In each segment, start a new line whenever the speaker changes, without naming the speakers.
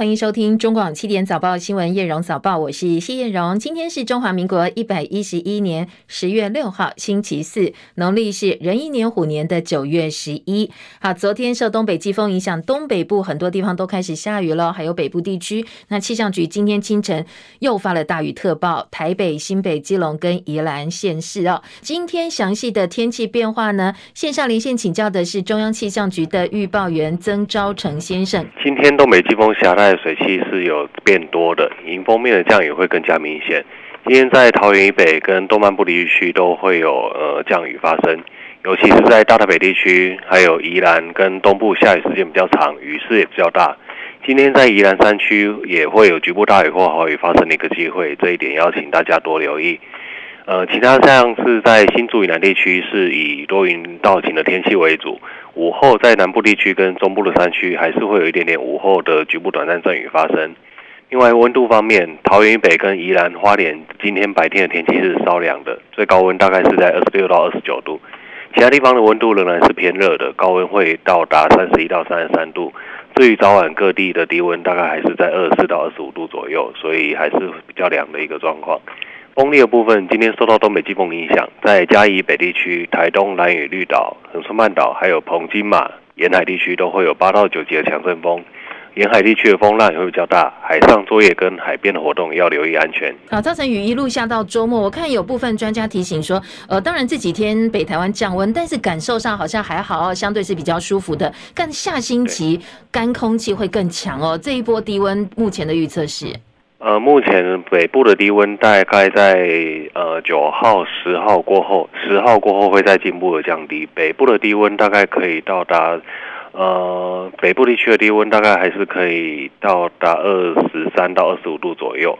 欢迎收听中广七点早报新闻叶荣早报，我是谢叶荣。今天是中华民国一百一十一年十月六号，星期四，农历是壬寅年虎年的九月十一。好，昨天受东北季风影响，东北部很多地方都开始下雨了，还有北部地区。那气象局今天清晨又发了大雨特报，台北、新北、基隆跟宜兰县市哦。今天详细的天气变化呢？线上连线请教的是中央气象局的预报员曾昭成先生。
今天东北季风下来。水汽是有变多的，迎风面的降雨会更加明显。今天在桃园以北跟东半部地区都会有呃降雨发生，尤其是在大台北地区，还有宜兰跟东部下雨时间比较长，雨势也比较大。今天在宜兰山区也会有局部大雨或豪雨发生的一个机会，这一点要请大家多留意。呃，其他像是在新竹以南地区是以多云到晴的天气为主。午后在南部地区跟中部的山区还是会有一点点午后的局部短暂阵雨发生。另外温度方面，桃园以北跟宜兰花莲今天白天的天气是稍凉的，最高温大概是在二十六到二十九度。其他地方的温度仍然是偏热的，高温会到达三十一到三十三度。至于早晚各地的低温大概还是在二十四到二十五度左右，所以还是比较凉的一个状况。风力的部分，今天受到东北季风影响，在嘉义北地区、台东、兰屿、绿岛、恒春半岛，还有澎金马沿海地区都会有八到九级的强阵风，沿海地区的风浪也会比较大，海上作业跟海边的活动要留意安全。
好，造成雨一路下到周末，我看有部分专家提醒说，呃，当然这几天北台湾降温，但是感受上好像还好，相对是比较舒服的。但下星期干空气会更强哦，这一波低温目前的预测是。
呃，目前北部的低温大概在呃九号、十号过后，十号过后会再进一步的降低。北部的低温大概可以到达，呃，北部地区的低温大概还是可以到达二十三到二十五度左右。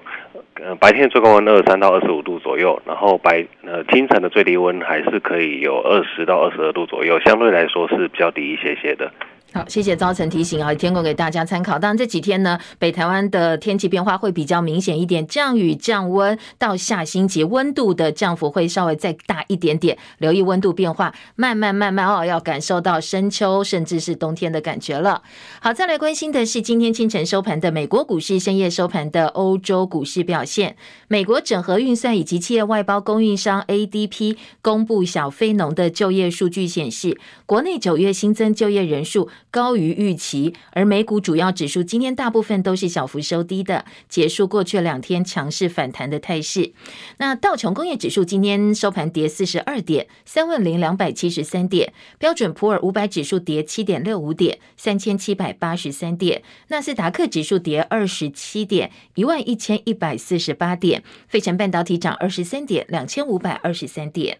呃，白天最高温二十三到二十五度左右，然后白呃清晨的最低温还是可以有二十到二十二度左右，相对来说是比较低一些些的。
好，谢谢招成提醒啊，提供给大家参考。当然这几天呢，北台湾的天气变化会比较明显一点，降雨降温，到下星期温度的降幅会稍微再大一点点。留意温度变化，慢慢慢慢哦，要感受到深秋甚至是冬天的感觉了。好，再来关心的是今天清晨收盘的美国股市，深夜收盘的欧洲股市表现。美国整合运算以及企业外包供应商 ADP 公布小非农的就业数据显示，国内九月新增就业人数。高于预期，而美股主要指数今天大部分都是小幅收低的，结束过去两天强势反弹的态势。那道琼工业指数今天收盘跌四十二点，三万零两百七十三点；标准普尔五百指数跌七点六五点，三千七百八十三点；纳斯达克指数跌二十七点，一万一千一百四十八点；费城半导体涨二十三点，两千五百二十三点。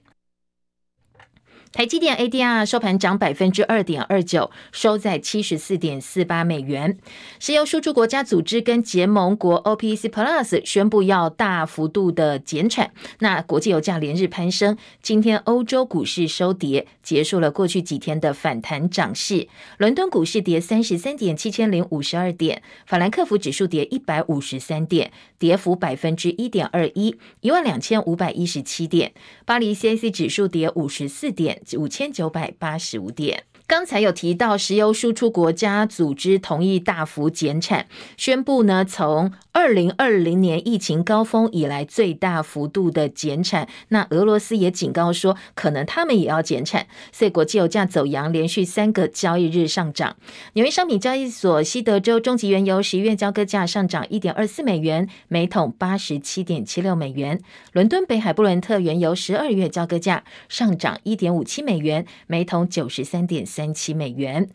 台积电 ADR 收盘涨百分之二点二九，收在七十四点四八美元。石油输出国家组织跟结盟国 OPEC Plus 宣布要大幅度的减产，那国际油价连日攀升。今天欧洲股市收跌，结束了过去几天的反弹涨势。伦敦股市跌三十三点七千零五十二点，法兰克福指数跌一百五十三点，跌幅百分之一点二一，一万两千五百一十七点。巴黎 CAC 指数跌五十四点。五千九百八十五点。刚才有提到，石油输出国家组织同意大幅减产，宣布呢，从二零二零年疫情高峰以来最大幅度的减产。那俄罗斯也警告说，可能他们也要减产。所以国际油价走扬，连续三个交易日上涨。纽约商品交易所西德州中级原油十一月交割价上涨一点二四美元，每桶八十七点七六美元。伦敦北海布伦特原油十二月交割价上涨一点五七美元，每桶九十三点。三七美元。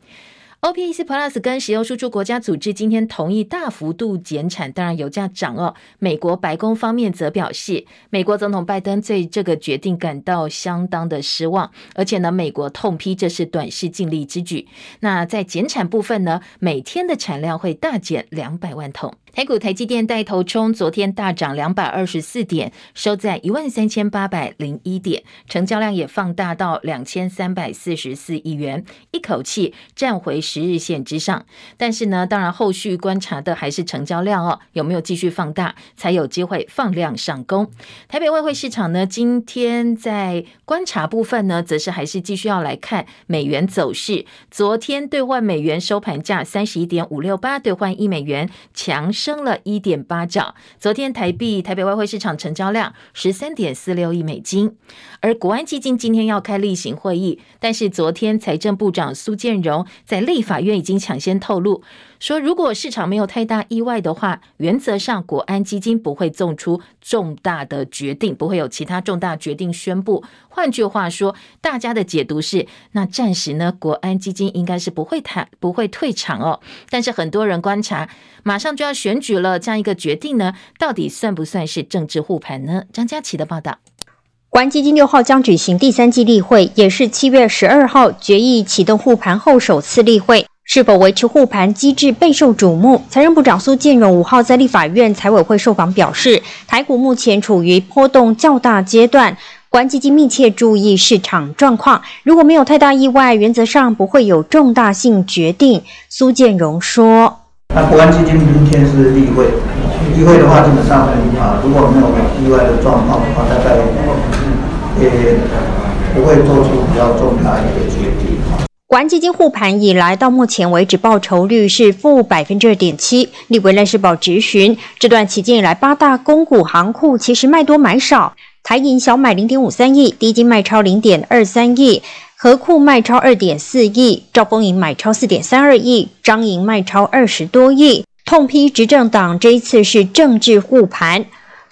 OPEC Plus 跟石油输出国家组织今天同意大幅度减产，当然油价涨哦。美国白宫方面则表示，美国总统拜登对这个决定感到相当的失望，而且呢，美国痛批这是短视尽利之举。那在减产部分呢，每天的产量会大减两百万桶。台股台积电带头冲，昨天大涨两百二十四点，收在一万三千八百零一点，成交量也放大到两千三百四十四亿元，一口气站回十日线之上。但是呢，当然后续观察的还是成交量哦，有没有继续放大，才有机会放量上攻。台北外汇市场呢，今天在观察部分呢，则是还是继续要来看美元走势。昨天兑换美元收盘价三十一点五六八兑换一美元，强升了一点八角。昨天台币台北外汇市场成交量十三点四六亿美金，而国安基金今天要开例行会议，但是昨天财政部长苏建荣在立法院已经抢先透露。说，如果市场没有太大意外的话，原则上国安基金不会做出重大的决定，不会有其他重大决定宣布。换句话说，大家的解读是，那暂时呢，国安基金应该是不会谈，不会退场哦。但是很多人观察，马上就要选举了，这样一个决定呢，到底算不算是政治护盘呢？张佳琪的报道。
国安基金六号将举行第三季例会，也是七月十二号决议启动护盘后首次例会。是否维持护盘机制备受瞩目。财政部长苏建荣五号在立法院财委会受访表示，台股目前处于波动较大阶段，国安基金密切注意市场状况，如果没有太大意外，原则上不会有重大性决定。苏建荣说：“
那国安基金明天是例会，例会的话，基本上啊，如果没有意外的状况的话，大概也不会做出比较重大一个决定。”
国安基金护盘以来，到目前为止报酬率是负百分之二点七。立委赖士葆质询，这段期间以来，八大公股行库其实卖多买少，台银小买零点五三亿，低金卖超零点二三亿，合库卖超二点四亿，兆丰银买超四点三二亿，彰银卖超二十多亿，痛批执政党这一次是政治护盘。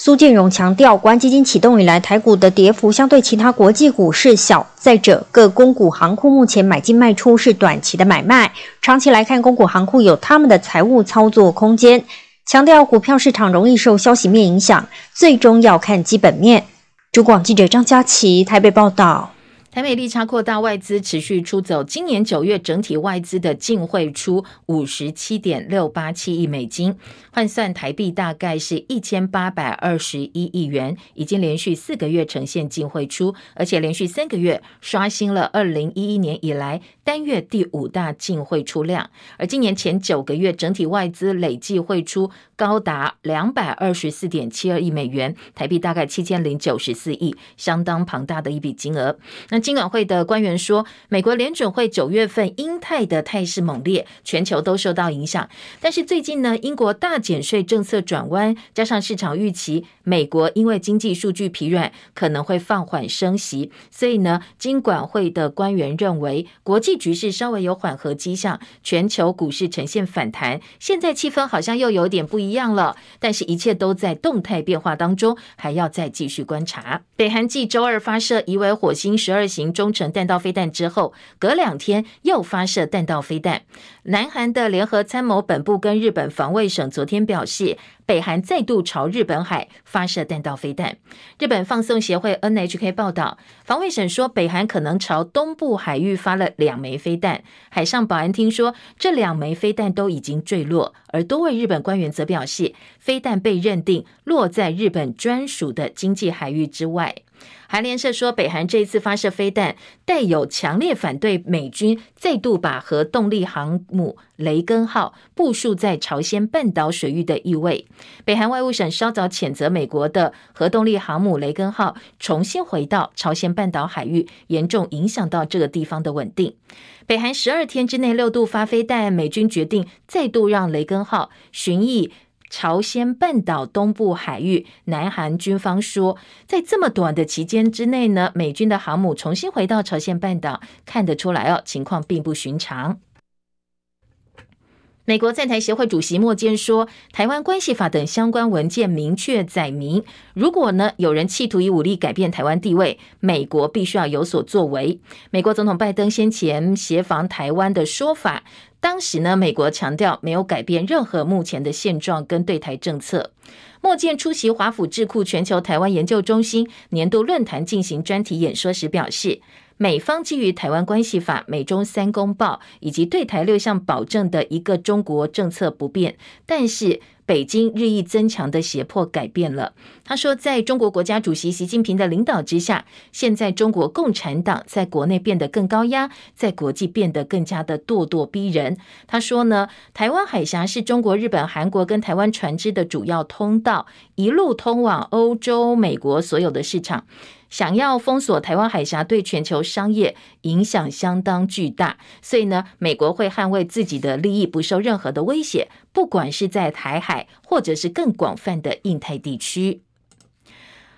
苏建荣强调，国安基金启动以来，台股的跌幅相对其他国际股市小。再者，各公股行库目前买进卖出是短期的买卖，长期来看，公股行库有他们的财务操作空间。强调，股票市场容易受消息面影响，最终要看基本面。主广记者张佳琪台北报道。
台美利差扩大，外资持续出走。今年九月整体外资的净汇出五十七点六八七亿美金，换算台币大概是一千八百二十一亿元，已经连续四个月呈现净汇出，而且连续三个月刷新了二零一一年以来单月第五大净汇出量。而今年前九个月整体外资累计汇出高达两百二十四点七二亿美元，台币大概七千零九十四亿，相当庞大的一笔金额。那金管会的官员说，美国联准会九月份英泰的态势猛烈，全球都受到影响。但是最近呢，英国大减税政策转弯，加上市场预期美国因为经济数据疲软，可能会放缓升息，所以呢，金管会的官员认为国际局势稍微有缓和迹象，全球股市呈现反弹。现在气氛好像又有点不一样了，但是一切都在动态变化当中，还要再继续观察。北韩继周二发射疑为火星十二型中程弹道飞弹之后，隔两天又发射弹道飞弹。南韩的联合参谋本部跟日本防卫省昨天表示，北韩再度朝日本海发射弹道飞弹。日本放送协会 NHK 报道，防卫省说，北韩可能朝东部海域发了两枚飞弹。海上保安厅说，这两枚飞弹都已经坠落。而多位日本官员则表示，飞弹被认定落在日本专属的经济海域之外。韩联社说，北韩这一次发射飞弹，带有强烈反对美军再度把核动力航母雷根号部署在朝鲜半岛水域的意味。北韩外务省稍早谴责美国的核动力航母雷根号重新回到朝鲜半岛海域，严重影响到这个地方的稳定。北韩十二天之内六度发飞弹，美军决定再度让雷根号巡弋。朝鲜半岛东部海域，南韩军方说，在这么短的期间之内呢，美军的航母重新回到朝鲜半岛，看得出来哦，情况并不寻常。美国在台协会主席莫健说，台湾关系法等相关文件明确载明，如果呢有人企图以武力改变台湾地位，美国必须要有所作为。美国总统拜登先前协防台湾的说法。当时呢，美国强调没有改变任何目前的现状跟对台政策。莫健出席华府智库全球台湾研究中心年度论坛进行专题演说时表示，美方基于台湾关系法、美中三公报以及对台六项保证的一个中国政策不变，但是北京日益增强的胁迫改变了。他说，在中国国家主席习近平的领导之下，现在中国共产党在国内变得更高压，在国际变得更加的咄咄逼人。他说呢，台湾海峡是中国、日本、韩国跟台湾船只的主要通道，一路通往欧洲、美国所有的市场。想要封锁台湾海峡，对全球商业影响相当巨大，所以呢，美国会捍卫自己的利益，不受任何的威胁，不管是在台海，或者是更广泛的印太地区。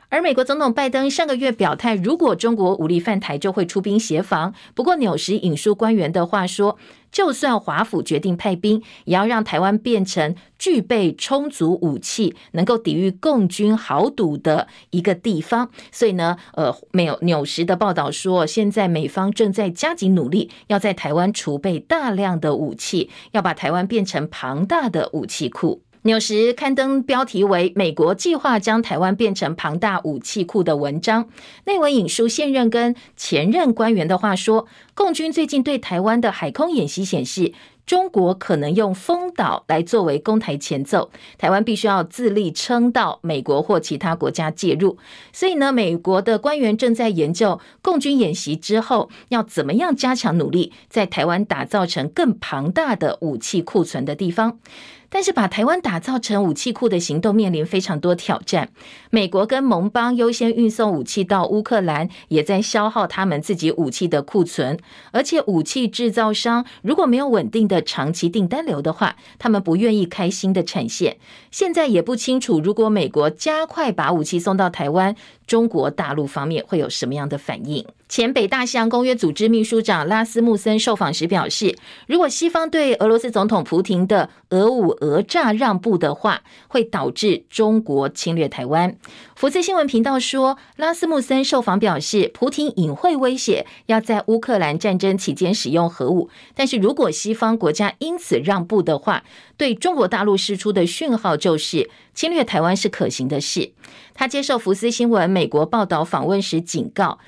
而美国总统拜登上个月表态，如果中国武力犯台，就会出兵协防。不过，纽时引述官员的话说，就算华府决定派兵，也要让台湾变成具备充足武器，能够抵御共军豪赌的一个地方。所以呢，呃，没有纽时的报道说，现在美方正在加紧努力，要在台湾储备大量的武器，要把台湾变成庞大的武器库。纽时刊登标题为“美国计划将台湾变成庞大武器库”的文章，内文引述现任跟前任官员的话说：“共军最近对台湾的海空演习显示，中国可能用封岛来作为攻台前奏，台湾必须要自力撑到美国或其他国家介入。所以呢，美国的官员正在研究共军演习之后要怎么样加强努力，在台湾打造成更庞大的武器库存的地方。”但是，把台湾打造成武器库的行动面临非常多挑战。美国跟盟邦优先运送武器到乌克兰，也在消耗他们自己武器的库存。而且，武器制造商如果没有稳定的长期订单流的话，他们不愿意开新的产线。现在也不清楚，如果美国加快把武器送到台湾，中国大陆方面会有什么样的反应？前北大西洋公约组织秘书长拉斯穆森受访时表示，如果西方对俄罗斯总统普京的俄武讹诈让步的话，会导致中国侵略台湾。福斯新闻频道说，拉斯穆森受访表示，普京隐晦威胁要在乌克兰战争期间使用核武，但是如果西方国家因此让步的话，对中国大陆释出的讯号就是侵略台湾是可行的事。他接受福斯新闻美国报道访问时警告。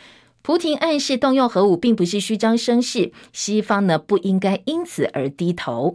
普廷暗示动用核武并不是虚张声势，西方呢不应该因此而低头。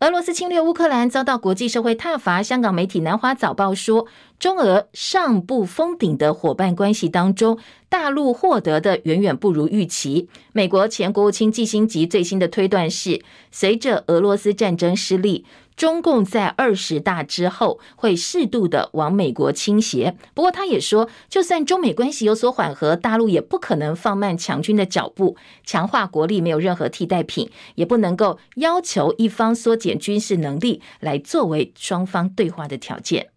俄罗斯侵略乌克兰遭到国际社会挞伐，香港媒体南华早报说，中俄上不封顶的伙伴关系当中，大陆获得的远远不如预期。美国前国务卿季辛吉最新的推断是，随着俄罗斯战争失利。中共在二十大之后会适度的往美国倾斜，不过他也说，就算中美关系有所缓和，大陆也不可能放慢强军的脚步，强化国力没有任何替代品，也不能够要求一方缩减军事能力来作为双方对话的条件。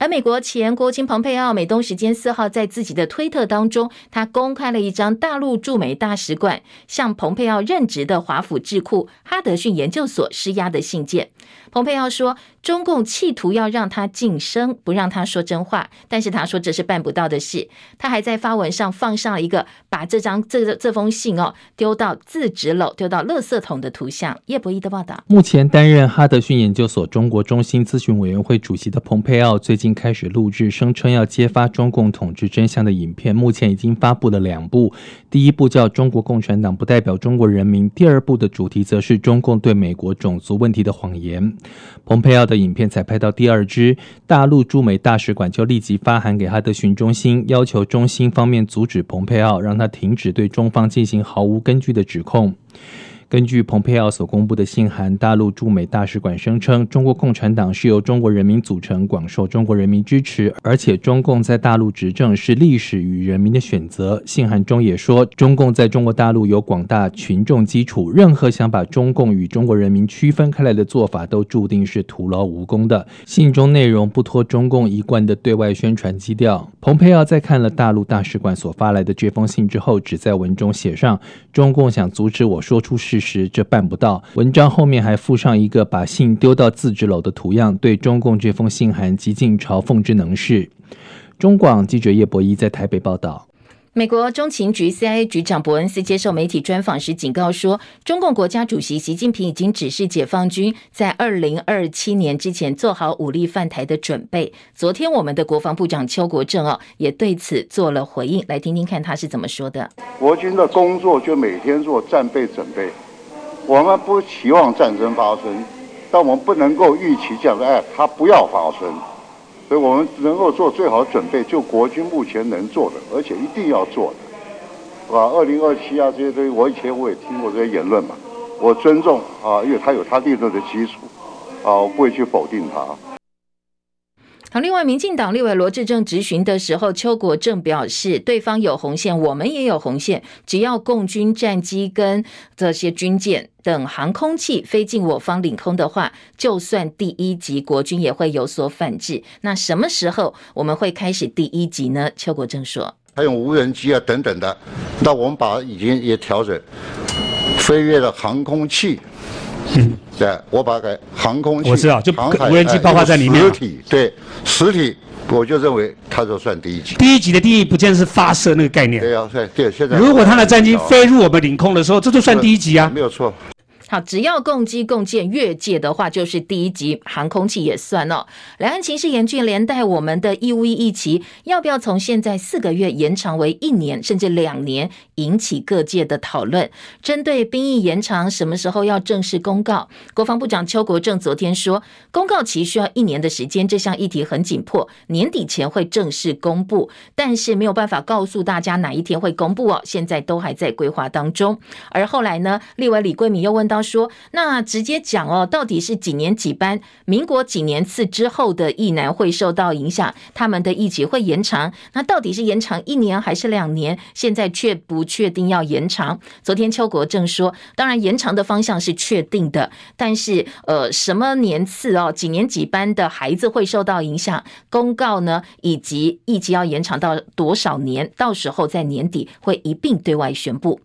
而美国前国务卿蓬佩奥，美东时间四号在自己的推特当中，他公开了一张大陆驻美大使馆向蓬佩奥任职的华府智库哈德逊研究所施压的信件。蓬佩奥说，中共企图要让他晋升，不让他说真话，但是他说这是办不到的事。他还在发文上放上了一个把这张这这封信哦丢到自纸篓、丢到垃圾桶的图像。叶博弈的报道。
目前担任哈德逊研究所中国中心咨询委员会主席的蓬佩奥，最近开始录制声称要揭发中共统治真相的影片，目前已经发布了两部。第一部叫《中国共产党不代表中国人民》，第二部的主题则是中共对美国种族问题的谎言。蓬佩奥的影片才拍到第二支，大陆驻美大使馆就立即发函给哈德逊中心，要求中心方面阻止蓬佩奥，让他停止对中方进行毫无根据的指控。根据蓬佩奥所公布的信函，大陆驻美大使馆声称，中国共产党是由中国人民组成，广受中国人民支持，而且中共在大陆执政是历史与人民的选择。信函中也说，中共在中国大陆有广大群众基础，任何想把中共与中国人民区分开来的做法，都注定是徒劳无功的。信中内容不脱中共一贯的对外宣传基调。蓬佩奥在看了大陆大使馆所发来的这封信之后，只在文中写上：中共想阻止我说出事实，这办不到。文章后面还附上一个把信丢到自治楼的图样，对中共这封信函极尽嘲讽之能事。中广记者叶博一在台北报道。
美国中情局 CIA 局长伯恩斯接受媒体专访时警告说，中共国家主席习近平已经指示解放军在二零二七年之前做好武力犯台的准备。昨天，我们的国防部长邱国正哦也对此做了回应，来听听看他是怎么说的。
国军的工作就每天做战备准备，我们不期望战争发生，但我们不能够预期这样的，哎，它不要发生。所以我们能够做最好的准备，就国军目前能做的，而且一定要做的，是吧，二零二七啊这些东西，我以前我也听过这些言论嘛，我尊重啊，因为它有它理论的基础，啊，我不会去否定它。
好，另外，民进党立委罗志政质询的时候，邱国正表示，对方有红线，我们也有红线，只要共军战机跟这些军舰等航空器飞进我方领空的话，就算第一级国军也会有所反制。那什么时候我们会开始第一级呢？邱国正说，
还有无人机啊等等的，那我们把已经也调整飞越了航空器。嗯，对，我把给航空器，
我知道，就无人机包括在里面。
实体对实体，我就认为它就算第一级。
第一级的定义不见是发射那个概念。
对啊，对对，现在
如果他的战机飞入我们领空的时候，这就算第一级啊，
没有错。
好，只要共机共建越界的话，就是第一级航空器也算哦。两岸情势严峻，连带我们的义务役一期要不要从现在四个月延长为一年甚至两年，引起各界的讨论。针对兵役延长，什么时候要正式公告？国防部长邱国正昨天说，公告期需要一年的时间，这项议题很紧迫，年底前会正式公布，但是没有办法告诉大家哪一天会公布哦。现在都还在规划当中。而后来呢，立委李贵敏又问到。他说：“那直接讲哦，到底是几年几班？民国几年次之后的役男会受到影响？他们的役期会延长？那到底是延长一年还是两年？现在却不确定要延长。昨天邱国正说，当然延长的方向是确定的，但是呃，什么年次哦，几年几班的孩子会受到影响？公告呢，以及役期要延长到多少年？到时候在年底会一并对外宣布。”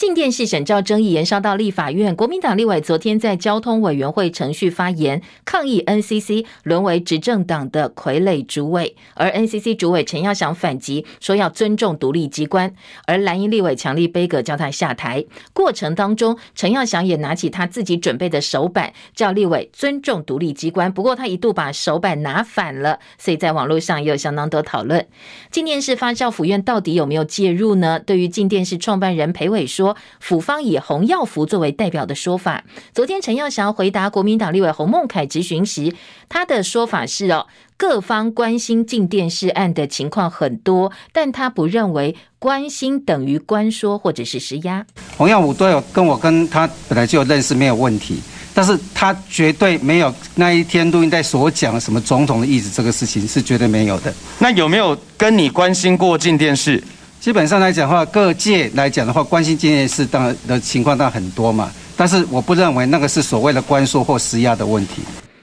进电视审照争议延烧到立法院，国民党立委昨天在交通委员会程序发言，抗议 NCC 沦为执政党的傀儡主委，而 NCC 主委陈耀祥反击说要尊重独立机关，而蓝营立委强力杯葛叫他下台。过程当中，陈耀祥也拿起他自己准备的手板，叫立委尊重独立机关。不过他一度把手板拿反了，所以在网络上也有相当多讨论。进电视发酵府院到底有没有介入呢？对于进电视创办人裴伟说。府方以洪耀福作为代表的说法。昨天陈耀祥回答国民党立委洪孟凯质询时，他的说法是：哦，各方关心进电视案的情况很多，但他不认为关心等于关说或者是施压。
洪耀武都有跟我跟他本来就有认识，没有问题，但是他绝对没有那一天录音带所讲的什么总统的意思，这个事情是绝对没有的。
那有没有跟你关心过进电视？
基本上来讲的话，各界来讲的话，关心这件事当然的情况当然很多嘛，但是我不认为那个是所谓的关说或施压的问题。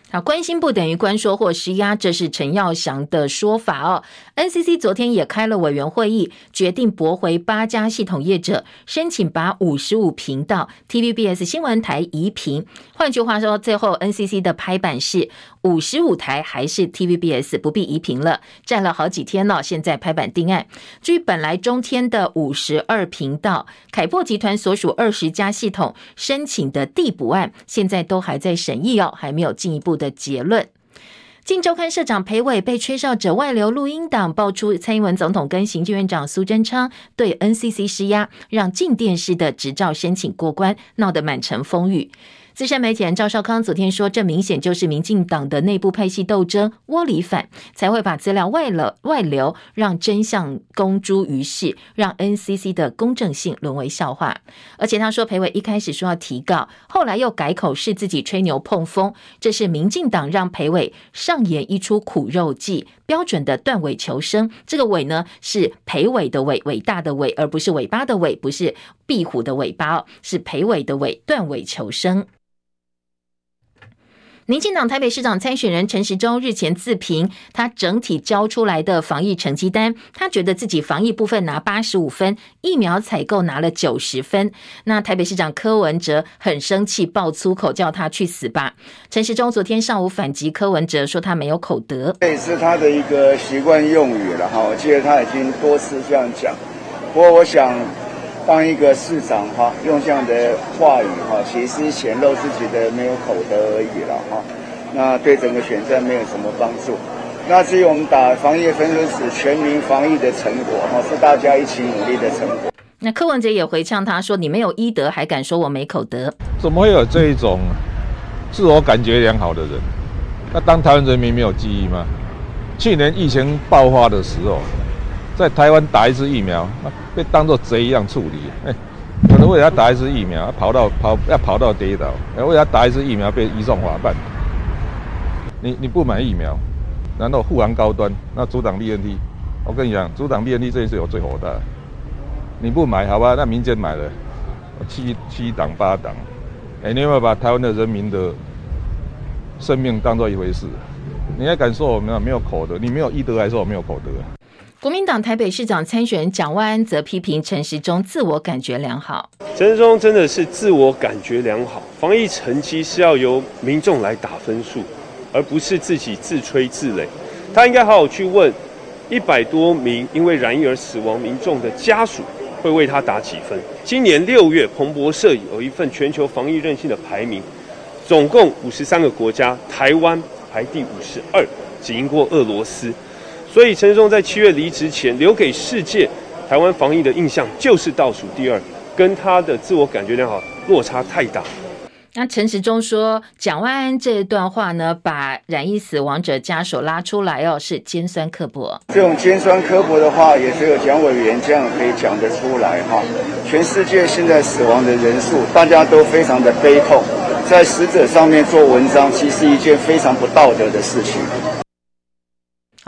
好，关心不等于关说或施压，这是陈耀祥的说法哦。NCC 昨天也开了委员会议，决定驳回八家系统业者申请把五十五频道 TVBS 新闻台移频。换句话说，最后 NCC 的拍板是五十五台还是 TVBS 不必移频了，站了好几天了，现在拍板定案。至于本来中天的五十二频道，凯擘集团所属二十家系统申请的递补案，现在都还在审议哦，还没有进一步的结论。《镜周刊》社长裴伟被吹哨者外流录音档爆出，蔡英文总统跟行政院长苏贞昌对 NCC 施压，让镜电视的执照申请过关，闹得满城风雨。资深媒体人赵少康昨天说，这明显就是民进党的内部派系斗争窝里反，才会把资料外了外流，让真相公诸于世，让 NCC 的公正性沦为笑话。而且他说，裴伟一开始说要提告，后来又改口是自己吹牛碰风，这是民进党让裴伟上演一出苦肉计，标准的断尾求生。这个尾呢，是裴伟的尾，伟大的尾，而不是尾巴的尾，不是壁虎的尾巴，是裴伟的尾，断尾求生。民进党台北市长参选人陈时中日前自评，他整体交出来的防疫成绩单，他觉得自己防疫部分拿八十五分，疫苗采购拿了九十分。那台北市长柯文哲很生气，爆粗口，叫他去死吧。陈时中昨天上午反击柯文哲，说他没有口德，
这也是他的一个习惯用语了哈。我记得他已经多次这样讲，不过我想。当一个市长哈，用这样的话语哈，其实显露自己的没有口德而已了哈。那对整个选战没有什么帮助。那至于我们打防疫分数是全民防疫的成果哈，是大家一起努力的成果。
那柯文哲也回呛他说：“你没有医德，还敢说我没口德？
怎么会有这一种自我感觉良好的人。那当台湾人民没有记忆吗？去年疫情爆发的时候，在台湾打一支疫苗，被当作贼一样处理。哎，有人为了他打一支疫苗，跑到跑要跑到跌倒，为了他打一支疫苗被移送法办。你你不买疫苗，难道护航高端？那阻挡 BNT？我跟你讲，阻挡 BNT 这一次有最火大。你不买好吧？那民间买了，七七档八档。哎，你有没有把台湾的人民的生命当做一回事？你还敢说我们没有口德？你没有医德，还说我没有口德？
国民党台北市长参选人蒋万安则批评陈时中自我感觉良好。
陈时中真的是自我感觉良好，防疫成绩是要由民众来打分数，而不是自己自吹自擂。他应该好好去问一百多名因为染疫而死亡民众的家属。会为他打几分？今年六月，彭博社有一份全球防疫韧性的排名，总共五十三个国家，台湾排第五十二，仅赢过俄罗斯。所以陈时中在七月离职前，留给世界台湾防疫的印象就是倒数第二，跟他的自我感觉良好落差太大。
那陈时中说，蒋万安这一段话呢，把染疫死亡者家属拉出来哦，是尖酸刻薄。
这种尖酸刻薄的话，也只有蒋委员这样可以讲得出来哈。全世界现在死亡的人数，大家都非常的悲痛，在死者上面做文章，其实是一件非常不道德的事情。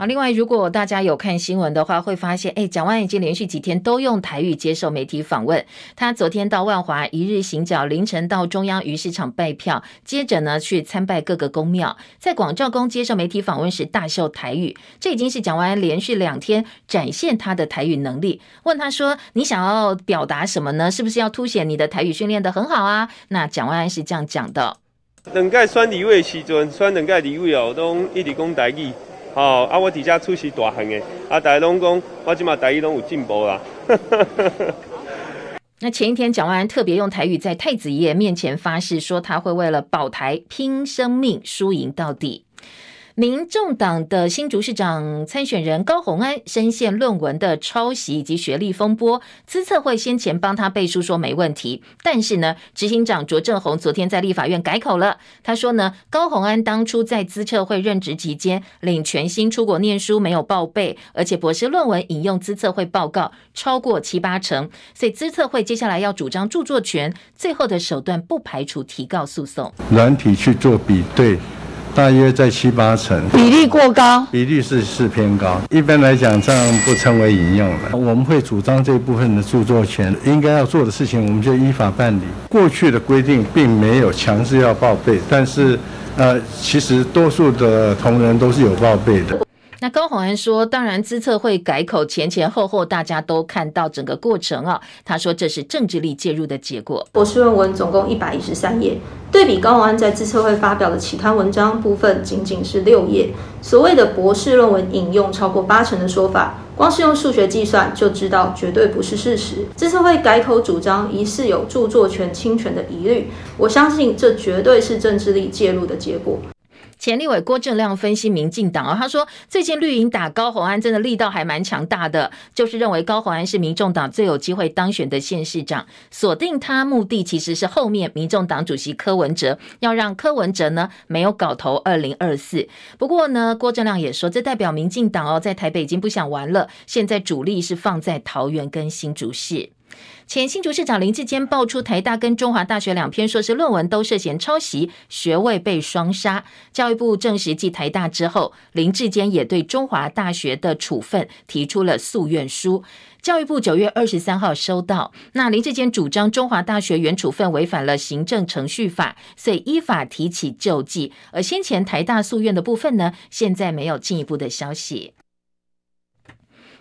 好，另外，如果大家有看新闻的话，会发现，哎，蒋万安已经连续几天都用台语接受媒体访问。他昨天到万华一日行脚，凌晨到中央鱼市场拜票，接着呢去参拜各个宫庙，在广照宫接受媒体访问时大秀台语。这已经是蒋万安连续两天展现他的台语能力。问他说：“你想要表达什么呢？是不是要凸显你的台语训练的很好啊？”那蒋万安是这样讲的：“
等盖选立委时阵，选两盖立委哦，都一直讲台语。”哦啊！我底下出席大行的啊，大家拢讲，我今嘛台语拢有进步啦。
那前一天，蒋万安特别用台语在太子爷面前发誓，说他会为了保台拼生命，输赢到底。民众党的新竹市长参选人高虹安深陷论文的抄袭以及学历风波，资策会先前帮他背书说没问题，但是呢，执行长卓正宏昨天在立法院改口了。他说呢，高虹安当初在资策会任职期间领全薪出国念书没有报备，而且博士论文引用资策会报告超过七八成，所以资策会接下来要主张著作权，最后的手段不排除提告诉讼。
软体去做比对。大约在七八成，
比例过高，
比例是是偏高。一般来讲，这样不称为引用了。我们会主张这部分的著作权应该要做的事情，我们就依法办理。过去的规定并没有强制要报备，但是，呃，其实多数的同仁都是有报备的。
那高虹安说：“当然，资策会改口前前后后，大家都看到整个过程啊。他说这是政治力介入的结果。
博士论文总共一百一十三页，对比高虹安在资策会发表的其他文章部分，仅仅是六页。所谓的博士论文引用超过八成的说法，光是用数学计算就知道绝对不是事实。资策会改口主张疑似有著作权侵权的疑虑，我相信这绝对是政治力介入的结果。”
前立委郭正亮分析民进党啊，他说最近绿营打高虹安真的力道还蛮强大的，就是认为高虹安是民众党最有机会当选的县市长，锁定他目的其实是后面民众党主席柯文哲，要让柯文哲呢没有搞头二零二四。不过呢，郭正亮也说，这代表民进党哦在台北已经不想玩了，现在主力是放在桃园跟新竹市。前新竹市长林志坚爆出台大跟中华大学两篇硕士论文都涉嫌抄袭，学位被双杀。教育部证实继台大之后，林志坚也对中华大学的处分提出了诉愿书。教育部九月二十三号收到，那林志坚主张中华大学原处分违反了行政程序法，所以依法提起救济。而先前台大诉愿的部分呢，现在没有进一步的消息。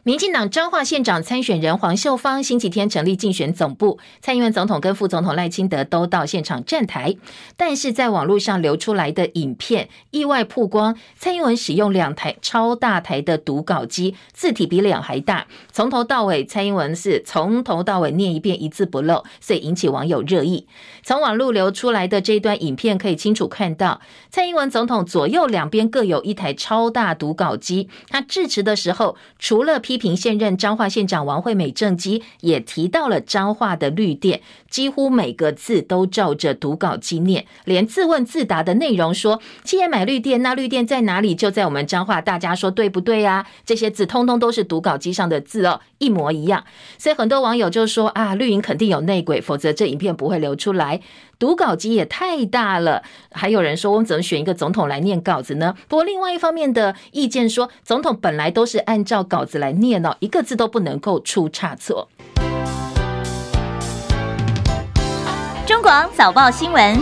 民进党彰化县长参选人黄秀芳星期天成立竞选总部，蔡英文总统跟副总统赖清德都到现场站台。但是在网络上流出来的影片意外曝光，蔡英文使用两台超大台的读稿机，字体比脸还大，从头到尾蔡英文是从头到尾念一遍，一字不漏，所以引起网友热议。从网络流出来的这一段影片可以清楚看到，蔡英文总统左右两边各有一台超大读稿机，他致辞的时候除了批评现任彰化县长王惠美政绩，也提到了彰化的绿电，几乎每个字都照着读稿机念，连自问自答的内容说既然买绿电，那绿电在哪里？就在我们彰化，大家说对不对啊？这些字通通都是读稿机上的字哦，一模一样。所以很多网友就说啊，绿营肯定有内鬼，否则这影片不会流出来。读稿机也太大了，还有人说我们怎么选一个总统来念稿子呢？不过另外一方面的意见说，总统本来都是按照稿子来念哦，一个字都不能够出差错。
中广早报新闻。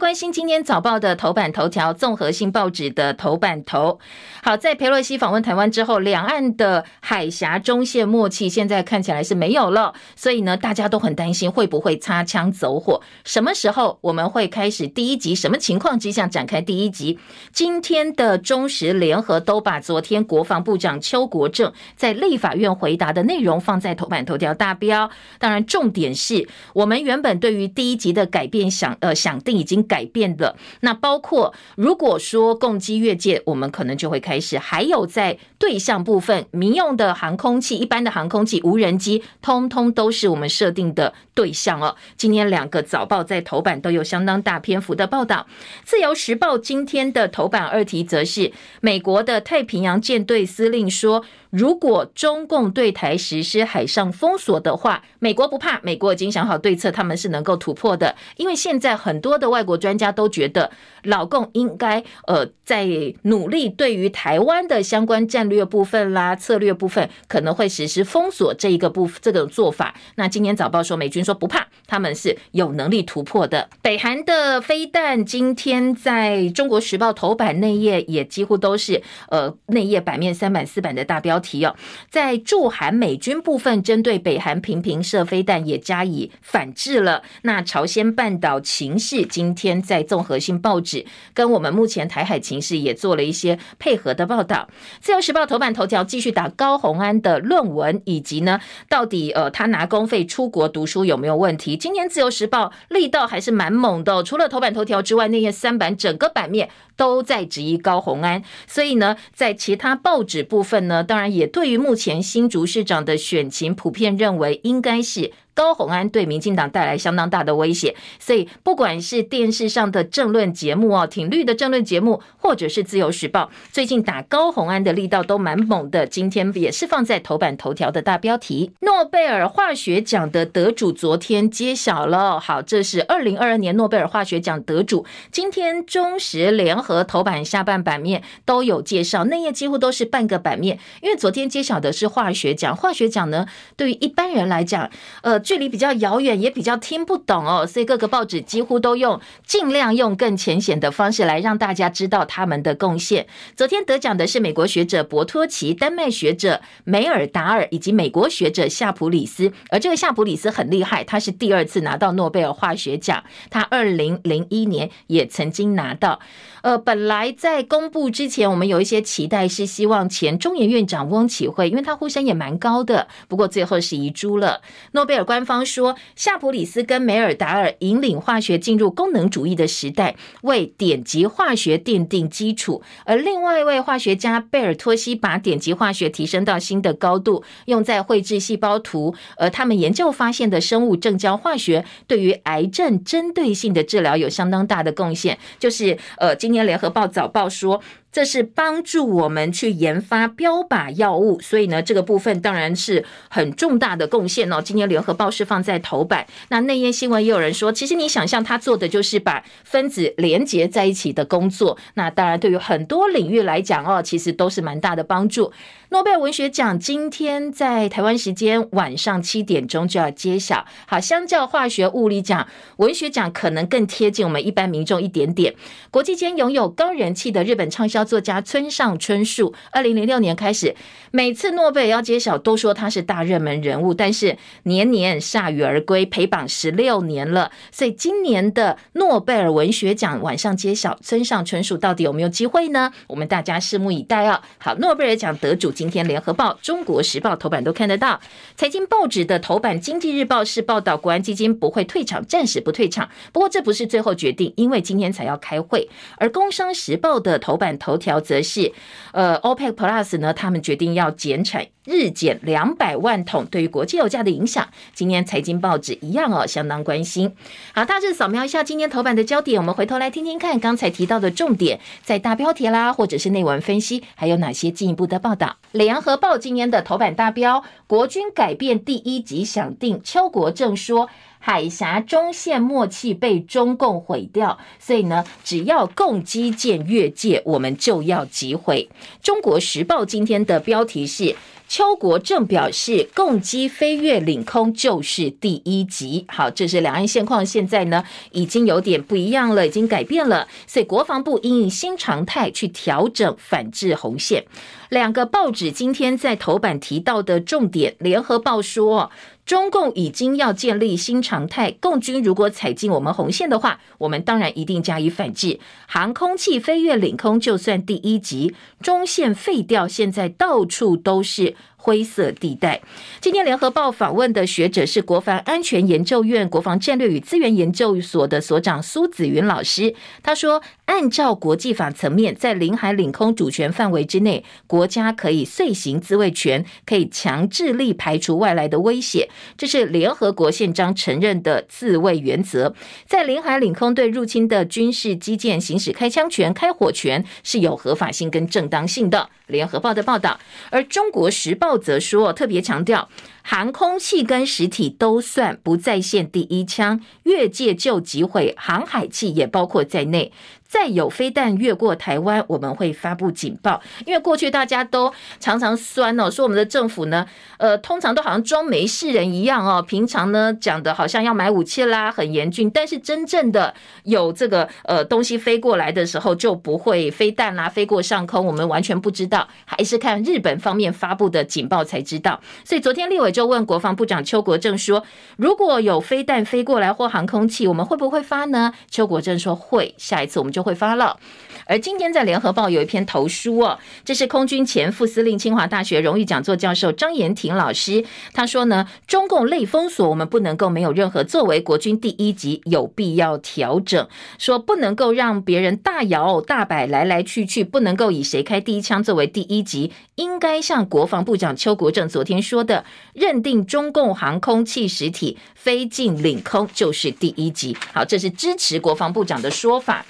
关心今天早报的头版头条，综合性报纸的头版头。好，在裴洛西访问台湾之后，两岸的海峡中线默契现在看起来是没有了，所以呢，大家都很担心会不会擦枪走火。什么时候我们会开始第一集？什么情况之下展开第一集？今天的中时联合都把昨天国防部长邱国正在立法院回答的内容放在头版头条大标。当然，重点是我们原本对于第一集的改变想呃想定已经。改变的那包括，如果说共机越界，我们可能就会开始；还有在对象部分，民用的航空器、一般的航空器、无人机，通通都是我们设定的对象哦。今天两个早报在头版都有相当大篇幅的报道，《自由时报》今天的头版二题则是美国的太平洋舰队司令说。如果中共对台实施海上封锁的话，美国不怕，美国已经想好对策，他们是能够突破的。因为现在很多的外国专家都觉得，老共应该呃在努力对于台湾的相关战略部分啦、策略部分，可能会实施封锁这一个部这个做法。那今天早报说，美军说不怕，他们是有能力突破的。北韩的飞弹今天在中国时报头版内页也几乎都是呃内页版面三版四版的大标。题哦，在驻韩美军部分针对北韩频频射飞弹也加以反制了。那朝鲜半岛情势今天在综合性报纸跟我们目前台海情势也做了一些配合的报道。自由时报头版头条继续打高红安的论文，以及呢，到底呃他拿公费出国读书有没有问题？今天自由时报力道还是蛮猛的，除了头版头条之外，那页三版整个版面都在质疑高虹安。所以呢，在其他报纸部分呢，当然。也对于目前新竹市长的选情，普遍认为应该是。高虹安对民进党带来相当大的威胁，所以不管是电视上的政论节目哦，挺绿的政论节目，或者是自由时报，最近打高虹安的力道都蛮猛的。今天也是放在头版头条的大标题。诺贝尔化学奖的得主昨天揭晓了，好，这是二零二二年诺贝尔化学奖得主。今天中时联合和头版下半版面都有介绍，内页几乎都是半个版面，因为昨天揭晓的是化学奖。化学奖呢，对于一般人来讲，呃。距离比较遥远，也比较听不懂哦，所以各个报纸几乎都用尽量用更浅显的方式来让大家知道他们的贡献。昨天得奖的是美国学者博托奇、丹麦学者梅尔达尔以及美国学者夏普里斯，而这个夏普里斯很厉害，他是第二次拿到诺贝尔化学奖，他二零零一年也曾经拿到。呃，本来在公布之前，我们有一些期待，是希望前中研院长翁启惠，因为他呼声也蛮高的。不过最后是遗珠了。诺贝尔官方说，夏普里斯跟梅尔达尔引领化学进入功能主义的时代，为点击化学奠定基础。而另外一位化学家贝尔托西把点击化学提升到新的高度，用在绘制细胞图。而他们研究发现的生物正交化学，对于癌症针对性的治疗有相当大的贡献。就是呃，今。年联合报早报说，这是帮助我们去研发标靶药物，所以呢，这个部分当然是很重大的贡献哦。今天联合报是放在头版，那内页新闻也有人说，其实你想象他做的就是把分子连接在一起的工作，那当然对于很多领域来讲哦，其实都是蛮大的帮助。诺贝尔文学奖今天在台湾时间晚上七点钟就要揭晓。好，相较化学物理奖，文学奖可能更贴近我们一般民众一点点。国际间拥有高人气的日本畅销作家村上春树，二零零六年开始，每次诺贝尔要揭晓，都说他是大热门人物，但是年年铩羽而归，陪榜十六年了。所以今年的诺贝尔文学奖晚上揭晓，村上春树到底有没有机会呢？我们大家拭目以待啊！好，诺贝尔奖得主今天联合报、中国时报头版都看得到，财经报纸的头版，经济日报是报道国安基金不会退场，暂时不退场。不过这不是最后决定，因为今天才要开会。而工商时报的头版头条则是，呃，OPEC Plus 呢，他们决定要减产。日减两百万桶，对于国际油价的影响，今天财经报纸一样哦，相当关心。好，大致扫描一下今天头版的焦点，我们回头来听听看刚才提到的重点，在大标题啦，或者是内文分析，还有哪些进一步的报道？联合报今天的头版大标，国军改变第一级想定，邱国正说。海峡中线默契被中共毁掉，所以呢，只要共机舰越界，我们就要击毁。中国时报今天的标题是：邱国正表示，共机飞越领空就是第一级。好，这是两岸现况，现在呢已经有点不一样了，已经改变了。所以国防部因应新常态去调整反制红线。两个报纸今天在头版提到的重点，联合报说。中共已经要建立新常态，共军如果踩进我们红线的话，我们当然一定加以反制。航空器飞越领空就算第一级，中线废掉，现在到处都是。灰色地带。今天联合报访问的学者是国防安全研究院国防战略与资源研究所的所长苏子云老师。他说，按照国际法层面，在领海领空主权范围之内，国家可以遂行自卫权，可以强制力排除外来的威胁，这是联合国宪章承认的自卫原则。在领海领空对入侵的军事基建行使开枪权、开火权是有合法性跟正当性的。联合报的报道，而中国时报则说，特别强调，航空器跟实体都算不在线第一枪，越界就击毁，航海器也包括在内。再有飞弹越过台湾，我们会发布警报。因为过去大家都常常酸哦，说我们的政府呢，呃，通常都好像装没事人一样哦。平常呢讲的好像要买武器啦，很严峻，但是真正的有这个呃东西飞过来的时候，就不会飞弹啦，飞过上空，我们完全不知道，还是看日本方面发布的警报才知道。所以昨天立委就问国防部长邱国正说，如果有飞弹飞过来或航空器，我们会不会发呢？邱国正说会，下一次我们就。就会发了，而今天在联合报有一篇投书哦，这是空军前副司令、清华大学荣誉讲座教授张延廷老师，他说呢，中共类封锁，我们不能够没有任何作为，国军第一级有必要调整，说不能够让别人大摇大摆来来去去，不能够以谁开第一枪作为第一级，应该像国防部长邱国正昨天说的，认定中共航空器实体飞进领空就是第一级。好，这是支持国防部长的说法。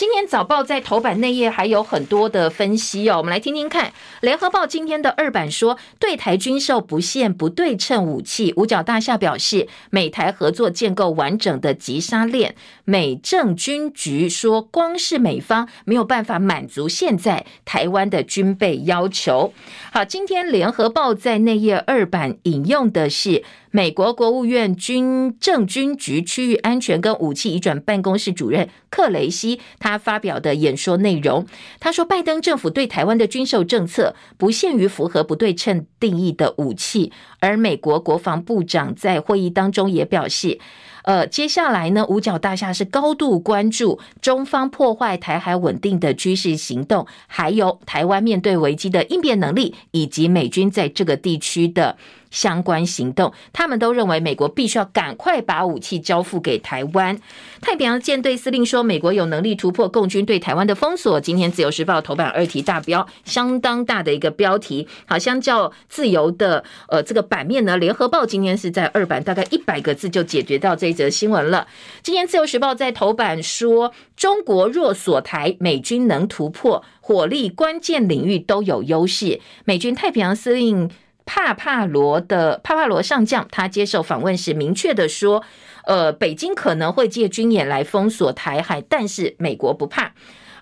今天早报在头版内页还有很多的分析哦，我们来听听看。联合报今天的二版说，对台军售不限不对称武器。五角大厦表示，美台合作建构完整的急杀链。美政军局说，光是美方没有办法满足现在台湾的军备要求。好，今天联合报在内页二版引用的是。美国国务院军政军局区域安全跟武器移转办公室主任克雷西，他发表的演说内容，他说，拜登政府对台湾的军售政策不限于符合不对称定义的武器，而美国国防部长在会议当中也表示。呃，接下来呢，五角大厦是高度关注中方破坏台海稳定的军事行动，还有台湾面对危机的应变能力，以及美军在这个地区的相关行动。他们都认为美国必须要赶快把武器交付给台湾。太平洋舰队司令说，美国有能力突破共军对台湾的封锁。今天自由时报头版二题大标，相当大的一个标题。好，相较自由的呃这个版面呢，联合报今天是在二版，大概一百个字就解决到这。一则新闻了。今天《自由时报》在头版说，中国若锁台，美军能突破，火力关键领域都有优势。美军太平洋司令帕帕罗的帕帕罗上将，他接受访问时明确的说，呃，北京可能会借军演来封锁台海，但是美国不怕。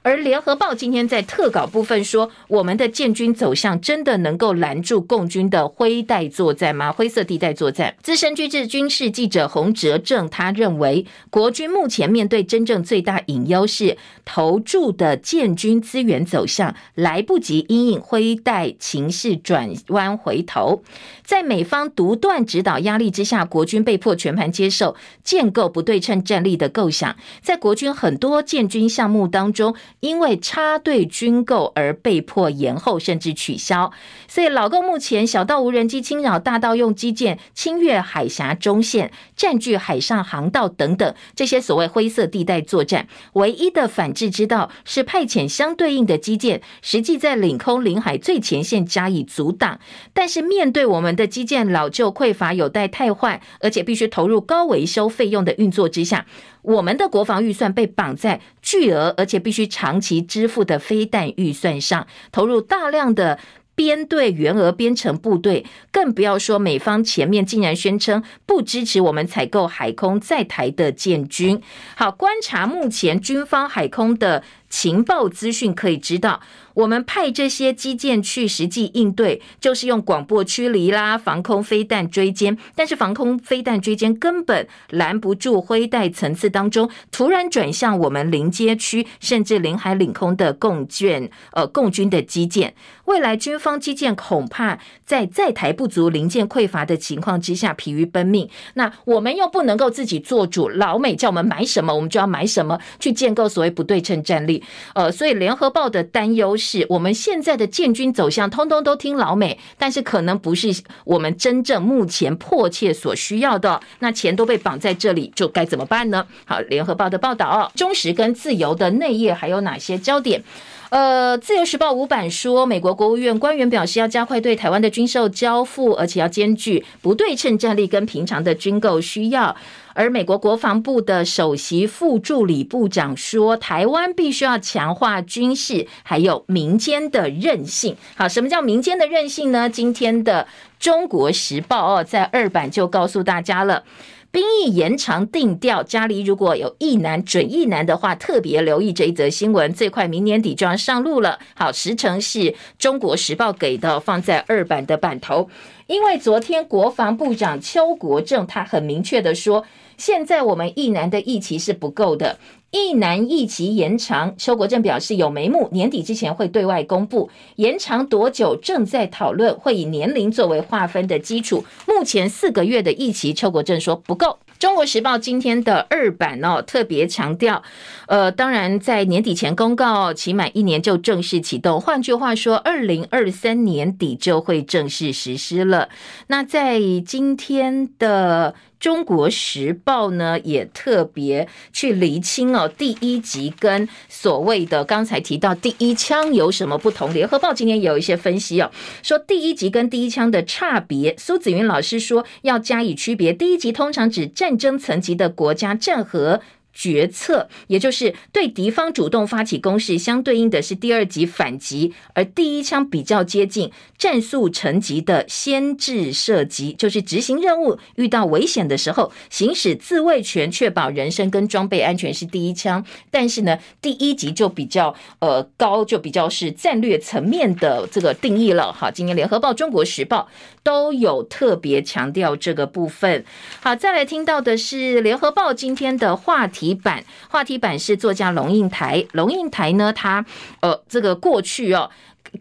而联合报今天在特稿部分说，我们的建军走向真的能够拦住共军的灰带作战吗？灰色地带作战。资深军事军事记者洪哲正他认为，国军目前面对真正最大隐忧是投注的建军资源走向来不及因应灰带情势转弯回头，在美方独断指导压力之下，国军被迫全盘接受建构不对称战力的构想，在国军很多建军项目当中。因为插队军购而被迫延后甚至取消，所以老共目前小到无人机侵扰，大到用机舰侵越海峡中线、占据海上航道等等这些所谓灰色地带作战，唯一的反制之道是派遣相对应的机舰，实际在领空领海最前线加以阻挡。但是面对我们的机舰老旧匮乏、有待汰换，而且必须投入高维修费用的运作之下。我们的国防预算被绑在巨额而且必须长期支付的飞弹预算上，投入大量的编队员额编成部队，更不要说美方前面竟然宣称不支持我们采购海空在台的建军。好，观察目前军方海空的。情报资讯可以知道，我们派这些基建去实际应对，就是用广播驱离啦，防空飞弹追歼。但是防空飞弹追歼根本拦不住灰带层次当中突然转向我们临街区甚至领海领空的共建呃共军的基建。未来军方基建恐怕在在台不足、零件匮乏的情况之下疲于奔命。那我们又不能够自己做主，老美叫我们买什么，我们就要买什么，去建构所谓不对称战力。呃，所以联合报的担忧是我们现在的建军走向，通通都听老美，但是可能不是我们真正目前迫切所需要的。那钱都被绑在这里，就该怎么办呢？好，联合报的报道，中时跟自由的内页还有哪些焦点？呃，自由时报五版说，美国国务院官员表示要加快对台湾的军售交付，而且要兼具不对称战力跟平常的军购需要。而美国国防部的首席副助理部长说，台湾必须要强化军事，还有民间的韧性。好，什么叫民间的韧性呢？今天的中国时报哦，在二版就告诉大家了。兵役延长定调，家里如果有役男、准役男的话，特别留意这一则新闻，最快明年底就要上路了。好，时程是中国时报给的，放在二版的版头。因为昨天国防部长邱国正他很明确的说，现在我们一男的役期是不够的。一男役期延长，邱国正表示有眉目，年底之前会对外公布。延长多久正在讨论，会以年龄作为划分的基础。目前四个月的役期，邱国正说不够。中国时报今天的二版哦，特别强调，呃，当然在年底前公告，期满一年就正式启动。换句话说，二零二三年底就会正式实施了。那在今天的。中国时报呢也特别去厘清哦，第一级跟所谓的刚才提到第一枪有什么不同？联合报今天也有一些分析哦，说第一级跟第一枪的差别。苏子云老师说要加以区别，第一级通常指战争层级的国家战和。决策，也就是对敌方主动发起攻势，相对应的是第二级反击，而第一枪比较接近战术层级的先制射击，就是执行任务遇到危险的时候，行使自卫权，确保人身跟装备安全是第一枪。但是呢，第一级就比较呃高，就比较是战略层面的这个定义了。好，今天联合报、中国时报都有特别强调这个部分。好，再来听到的是联合报今天的话题。版话题版是作家龙应台，龙应台呢，他呃，这个过去哦。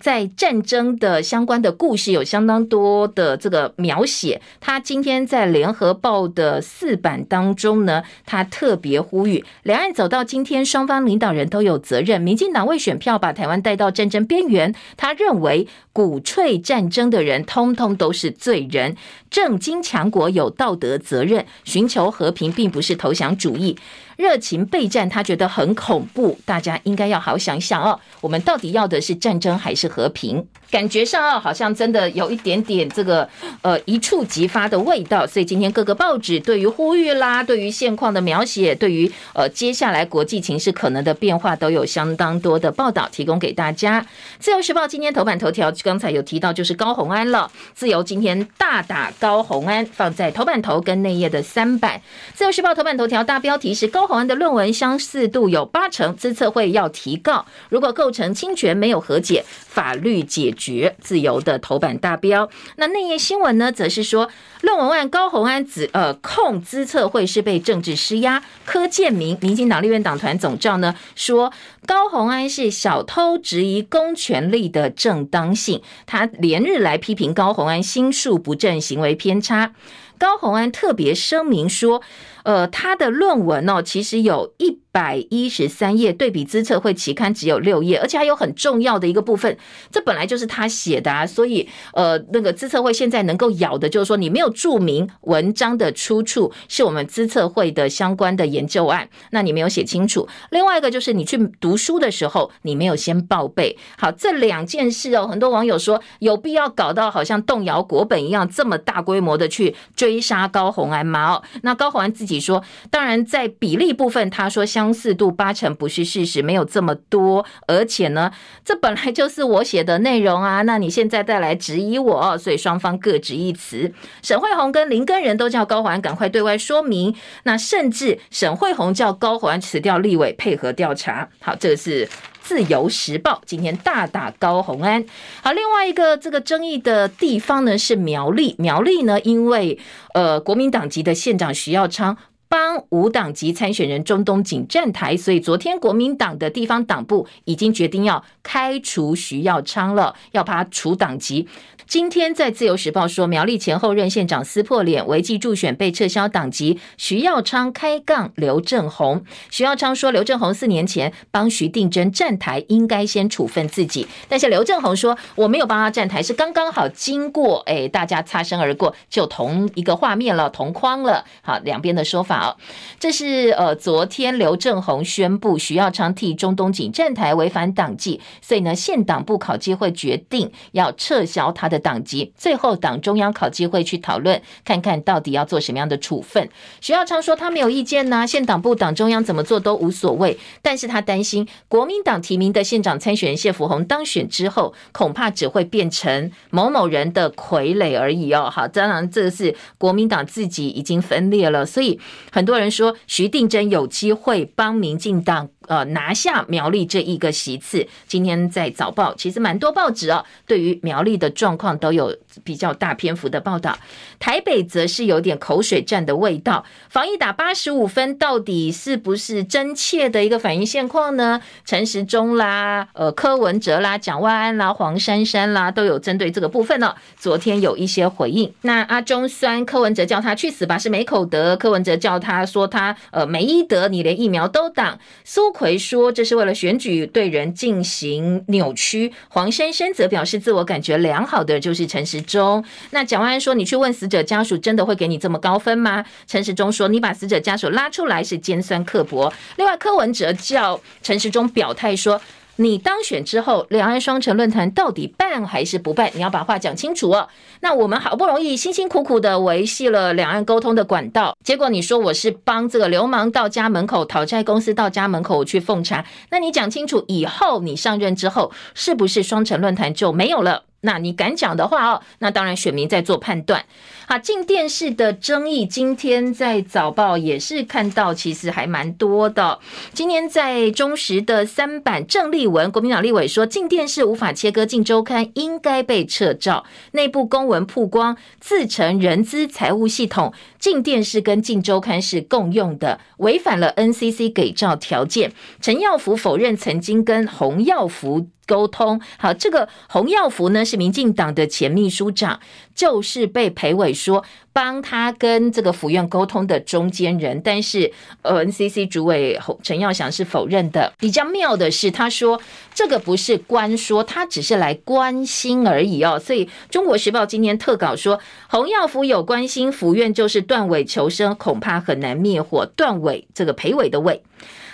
在战争的相关的故事有相当多的这个描写。他今天在联合报的四版当中呢，他特别呼吁，两岸走到今天，双方领导人都有责任。民进党为选票把台湾带到战争边缘，他认为鼓吹战争的人通通都是罪人。正经强国有道德责任，寻求和平并不是投降主义。热情备战，他觉得很恐怖。大家应该要好好想想哦，我们到底要的是战争还是和平？感觉上啊，好像真的有一点点这个呃一触即发的味道。所以今天各个报纸对于呼吁啦，对于现况的描写，对于呃接下来国际情势可能的变化，都有相当多的报道提供给大家。自由时报今天头版头条，刚才有提到就是高虹安了。自由今天大打高虹安，放在头版头跟内页的三版。自由时报头版头条大标题是高。高虹安的论文相似度有八成，资策会要提告。如果构成侵权，没有和解，法律解决。自由的头版大标。那内页新闻呢，则是说论文案高虹安指呃控资策会是被政治施压。柯建铭，民进党立院党团总召呢说高虹安是小偷，质疑公权力的正当性。他连日来批评高虹安心术不正，行为偏差。高虹安特别声明说，呃，他的论文哦，其实有一百一十三页，对比资策会期刊只有六页，而且还有很重要的一个部分，这本来就是他写的啊，所以呃，那个资策会现在能够咬的，就是说你没有注明文章的出处是我们资策会的相关的研究案，那你没有写清楚。另外一个就是你去读书的时候，你没有先报备。好，这两件事哦，很多网友说有必要搞到好像动摇国本一样，这么大规模的去追杀高红安吗？哦，那高红安自己说，当然在比例部分，他说相。似度八成不是事实，没有这么多，而且呢，这本来就是我写的内容啊。那你现在再来质疑我，所以双方各执一词。沈慧红跟林根仁都叫高环赶快对外说明，那甚至沈慧红叫高环辞掉立委配合调查。好，这个是自由时报今天大打高红安。好，另外一个这个争议的地方呢是苗栗，苗栗呢因为呃国民党籍的县长徐耀昌。帮无党籍参选人中东锦站台，所以昨天国民党的地方党部已经决定要开除徐耀昌了，要把他除党籍。今天在自由时报说，苗栗前后任县长撕破脸，违纪助选被撤销党籍。徐耀昌开杠刘正鸿，徐耀昌说，刘正鸿四年前帮徐定真站台，应该先处分自己。但是刘正鸿说，我没有帮他站台，是刚刚好经过，哎，大家擦身而过，就同一个画面了，同框了。好，两边的说法哦，这是呃，昨天刘正鸿宣布徐耀昌替中东锦站台违反党纪，所以呢，县党部考纪会决定要撤销他的。党籍，最后党中央考机会去讨论，看看到底要做什么样的处分。徐耀昌说他没有意见呐，县党部、党中央怎么做都无所谓，但是他担心国民党提名的县长参选人谢福洪当选之后，恐怕只会变成某某人的傀儡而已哦。好，当然这是国民党自己已经分裂了，所以很多人说徐定真有机会帮民进党。呃，拿下苗栗这一个席次，今天在早报其实蛮多报纸啊，对于苗栗的状况都有比较大篇幅的报道。台北则是有点口水战的味道，防疫打八十五分，到底是不是真切的一个反映现况呢？陈时中啦，呃，柯文哲啦，蒋万安啦，黄珊珊啦，都有针对这个部分呢。昨天有一些回应。那阿中酸柯文哲叫他去死吧，是没口德。柯文哲叫他说他呃没医德，你连疫苗都挡。苏奎说：“这是为了选举对人进行扭曲。”黄珊珊则表示：“自我感觉良好的就是陈时中。”那蒋万安说：“你去问死者家属，真的会给你这么高分吗？”陈时中说：“你把死者家属拉出来是尖酸刻薄。”另外，柯文哲叫陈时中表态说。你当选之后，两岸双城论坛到底办还是不办？你要把话讲清楚哦。那我们好不容易辛辛苦苦的维系了两岸沟通的管道，结果你说我是帮这个流氓到家门口讨债公司到家门口去奉茶，那你讲清楚，以后你上任之后，是不是双城论坛就没有了？那你敢讲的话哦，那当然选民在做判断。好，进电视的争议，今天在早报也是看到，其实还蛮多的。今天在中时的三版郑丽文，国民党立委说，进电视无法切割进周刊，应该被撤照。内部公文曝光，自成人资财务系统，进电视跟进周刊是共用的，违反了 NCC 给照条件。陈耀福否认曾经跟洪耀福。沟通好，这个洪耀福呢是民进党的前秘书长，就是被裴伟说帮他跟这个府院沟通的中间人，但是 NCC 主委陈耀祥是否认的。比较妙的是，他说这个不是关说，他只是来关心而已哦。所以中国时报今天特稿说，洪耀福有关心府院，就是断尾求生，恐怕很难灭火。断尾这个裴伟的尾。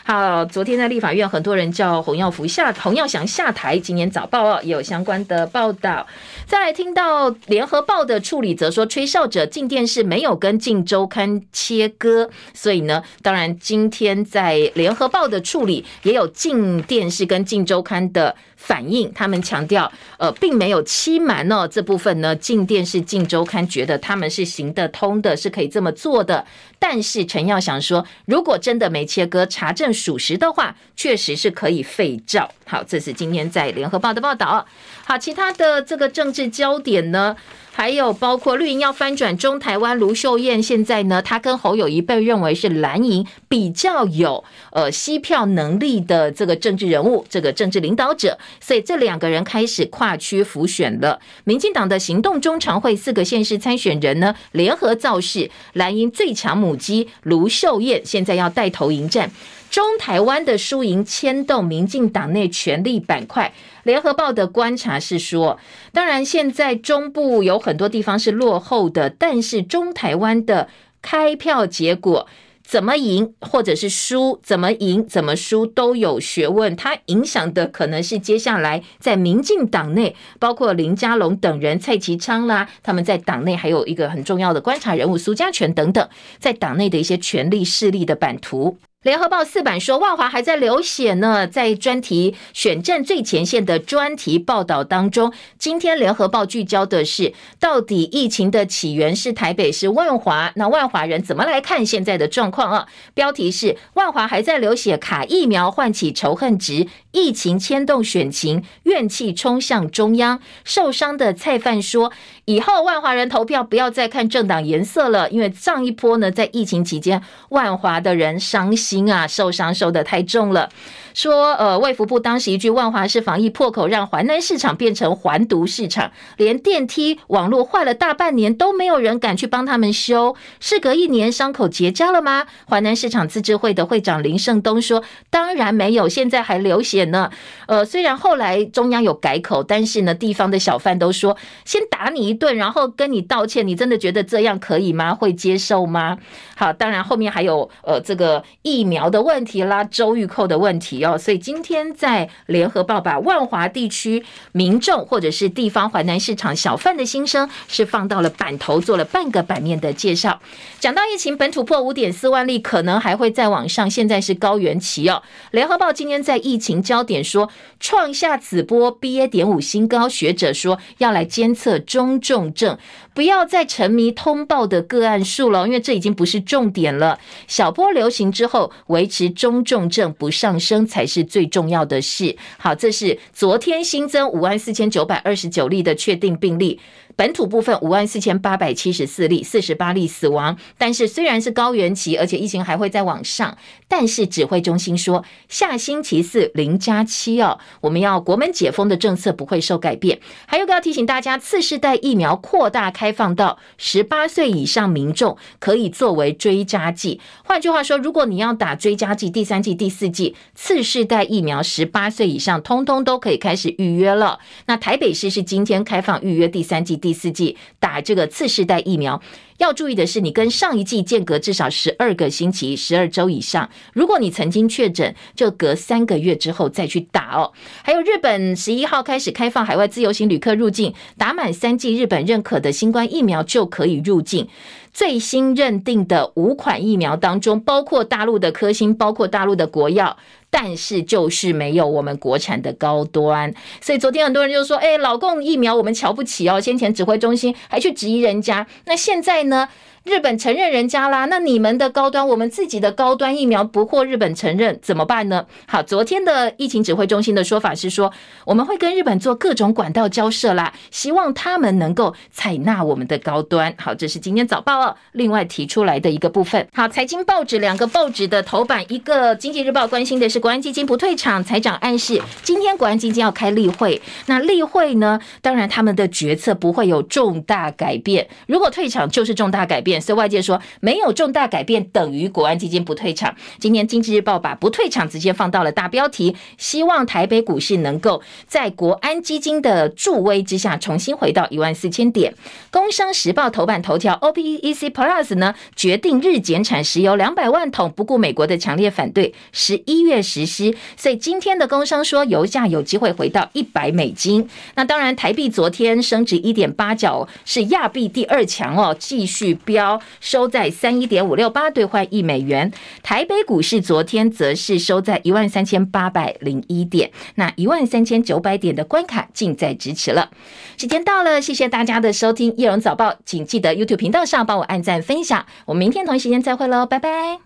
好，昨天在立法院，很多人叫洪耀福下洪耀祥下台。今年早报也有相关的报道。再听到联合报的处理，则说吹哨者进电视没有跟进周刊切割，所以呢，当然今天在联合报的处理也有进电视跟进周刊的。反应，他们强调，呃，并没有欺瞒哦。这部分呢，进电视、进周刊觉得他们是行得通的，是可以这么做的。但是陈耀祥说，如果真的没切割，查证属实的话，确实是可以废照。好，这是今天在联合报的报道。好，其他的这个政治焦点呢？还有包括绿营要翻转中台湾，卢秀燕现在呢，她跟侯友宜被认为是蓝营比较有呃吸票能力的这个政治人物，这个政治领导者，所以这两个人开始跨区浮选了。民进党的行动中常会四个县市参选人呢，联合造势，蓝营最强母鸡卢秀燕现在要带头迎战。中台湾的输赢牵动民进党内权力板块。联合报的观察是说，当然现在中部有很多地方是落后的，但是中台湾的开票结果怎么赢或者是输，怎么赢怎么输都有学问。它影响的可能是接下来在民进党内，包括林佳龙等人、蔡其昌啦，他们在党内还有一个很重要的观察人物苏家全等等，在党内的一些权力势力的版图。联合报四版说，万华还在流血呢。在专题选战最前线的专题报道当中，今天联合报聚焦的是，到底疫情的起源是台北是万华？那万华人怎么来看现在的状况啊？标题是万华还在流血，卡疫苗唤起仇恨值，疫情牵动选情，怨气冲向中央。受伤的菜贩说，以后万华人投票不要再看政党颜色了，因为上一波呢，在疫情期间，万华的人伤心。啊，受伤受得太重了。说，呃，卫福部当时一句“万华市防疫破口”，让环南市场变成环毒市场，连电梯网络坏了大半年都没有人敢去帮他们修。事隔一年，伤口结痂了吗？环南市场自治会的会长林胜东说：“当然没有，现在还流血呢。”呃，虽然后来中央有改口，但是呢，地方的小贩都说：“先打你一顿，然后跟你道歉，你真的觉得这样可以吗？会接受吗？”好，当然后面还有呃这个疫苗的问题啦，周玉蔻的问题。哦所以今天在联合报把万华地区民众或者是地方淮南市场小贩的心声是放到了版头，做了半个版面的介绍。讲到疫情，本土破五点四万例，可能还会再往上。现在是高原期哦。联合报今天在疫情焦点说，创下此波 BA. 点五新高，学者说要来监测中重症，不要再沉迷通报的个案数了，因为这已经不是重点了。小波流行之后，维持中重症不上升。才是最重要的事。好，这是昨天新增五万四千九百二十九例的确定病例。本土部分五万四千八百七十四例，四十八例死亡。但是虽然是高原期，而且疫情还会再往上，但是指挥中心说，下星期四零加七哦，我们要国门解封的政策不会受改变。还有个要提醒大家，次世代疫苗扩大开放到十八岁以上民众可以作为追加剂。换句话说，如果你要打追加剂第三剂、第四剂，次世代疫苗十八岁以上通通都可以开始预约了。那台北市是今天开放预约第三剂。第四季打这个次世代疫苗，要注意的是，你跟上一季间隔至少十二个星期、十二周以上。如果你曾经确诊，就隔三个月之后再去打哦。还有日本十一号开始开放海外自由行旅客入境，打满三剂日本认可的新冠疫苗就可以入境。最新认定的五款疫苗当中，包括大陆的科兴，包括大陆的国药。但是就是没有我们国产的高端，所以昨天很多人就说：“哎，老共疫苗我们瞧不起哦。”先前指挥中心还去质疑人家，那现在呢？日本承认人家啦，那你们的高端，我们自己的高端疫苗不获日本承认怎么办呢？好，昨天的疫情指挥中心的说法是说，我们会跟日本做各种管道交涉啦，希望他们能够采纳我们的高端。好，这是今天早报哦，另外提出来的一个部分。好，财经报纸两个报纸的头版，一个经济日报关心的是国安基金不退场，财长暗示今天国安基金要开例会，那例会呢，当然他们的决策不会有重大改变，如果退场就是重大改变。所以外界说没有重大改变等于国安基金不退场。今天经济日报把不退场直接放到了大标题，希望台北股市能够在国安基金的助威之下重新回到一万四千点。工商时报头版头条，OPEC OPEC Plus 呢决定日减产石油两百万桶，不顾美国的强烈反对，十一月实施。所以今天的工商说油价有机会回到一百美金。那当然，台币昨天升值一点八角，是亚币第二强哦，继续飙，收在三一点五六八兑换一美元。台北股市昨天则是收在一万三千八百零一点，那一万三千九百点的关卡近在咫尺了。时间到了，谢谢大家的收听《叶荣早报》，请记得 YouTube 频道上帮我按赞分享。我们明天同一时间再会喽，拜拜。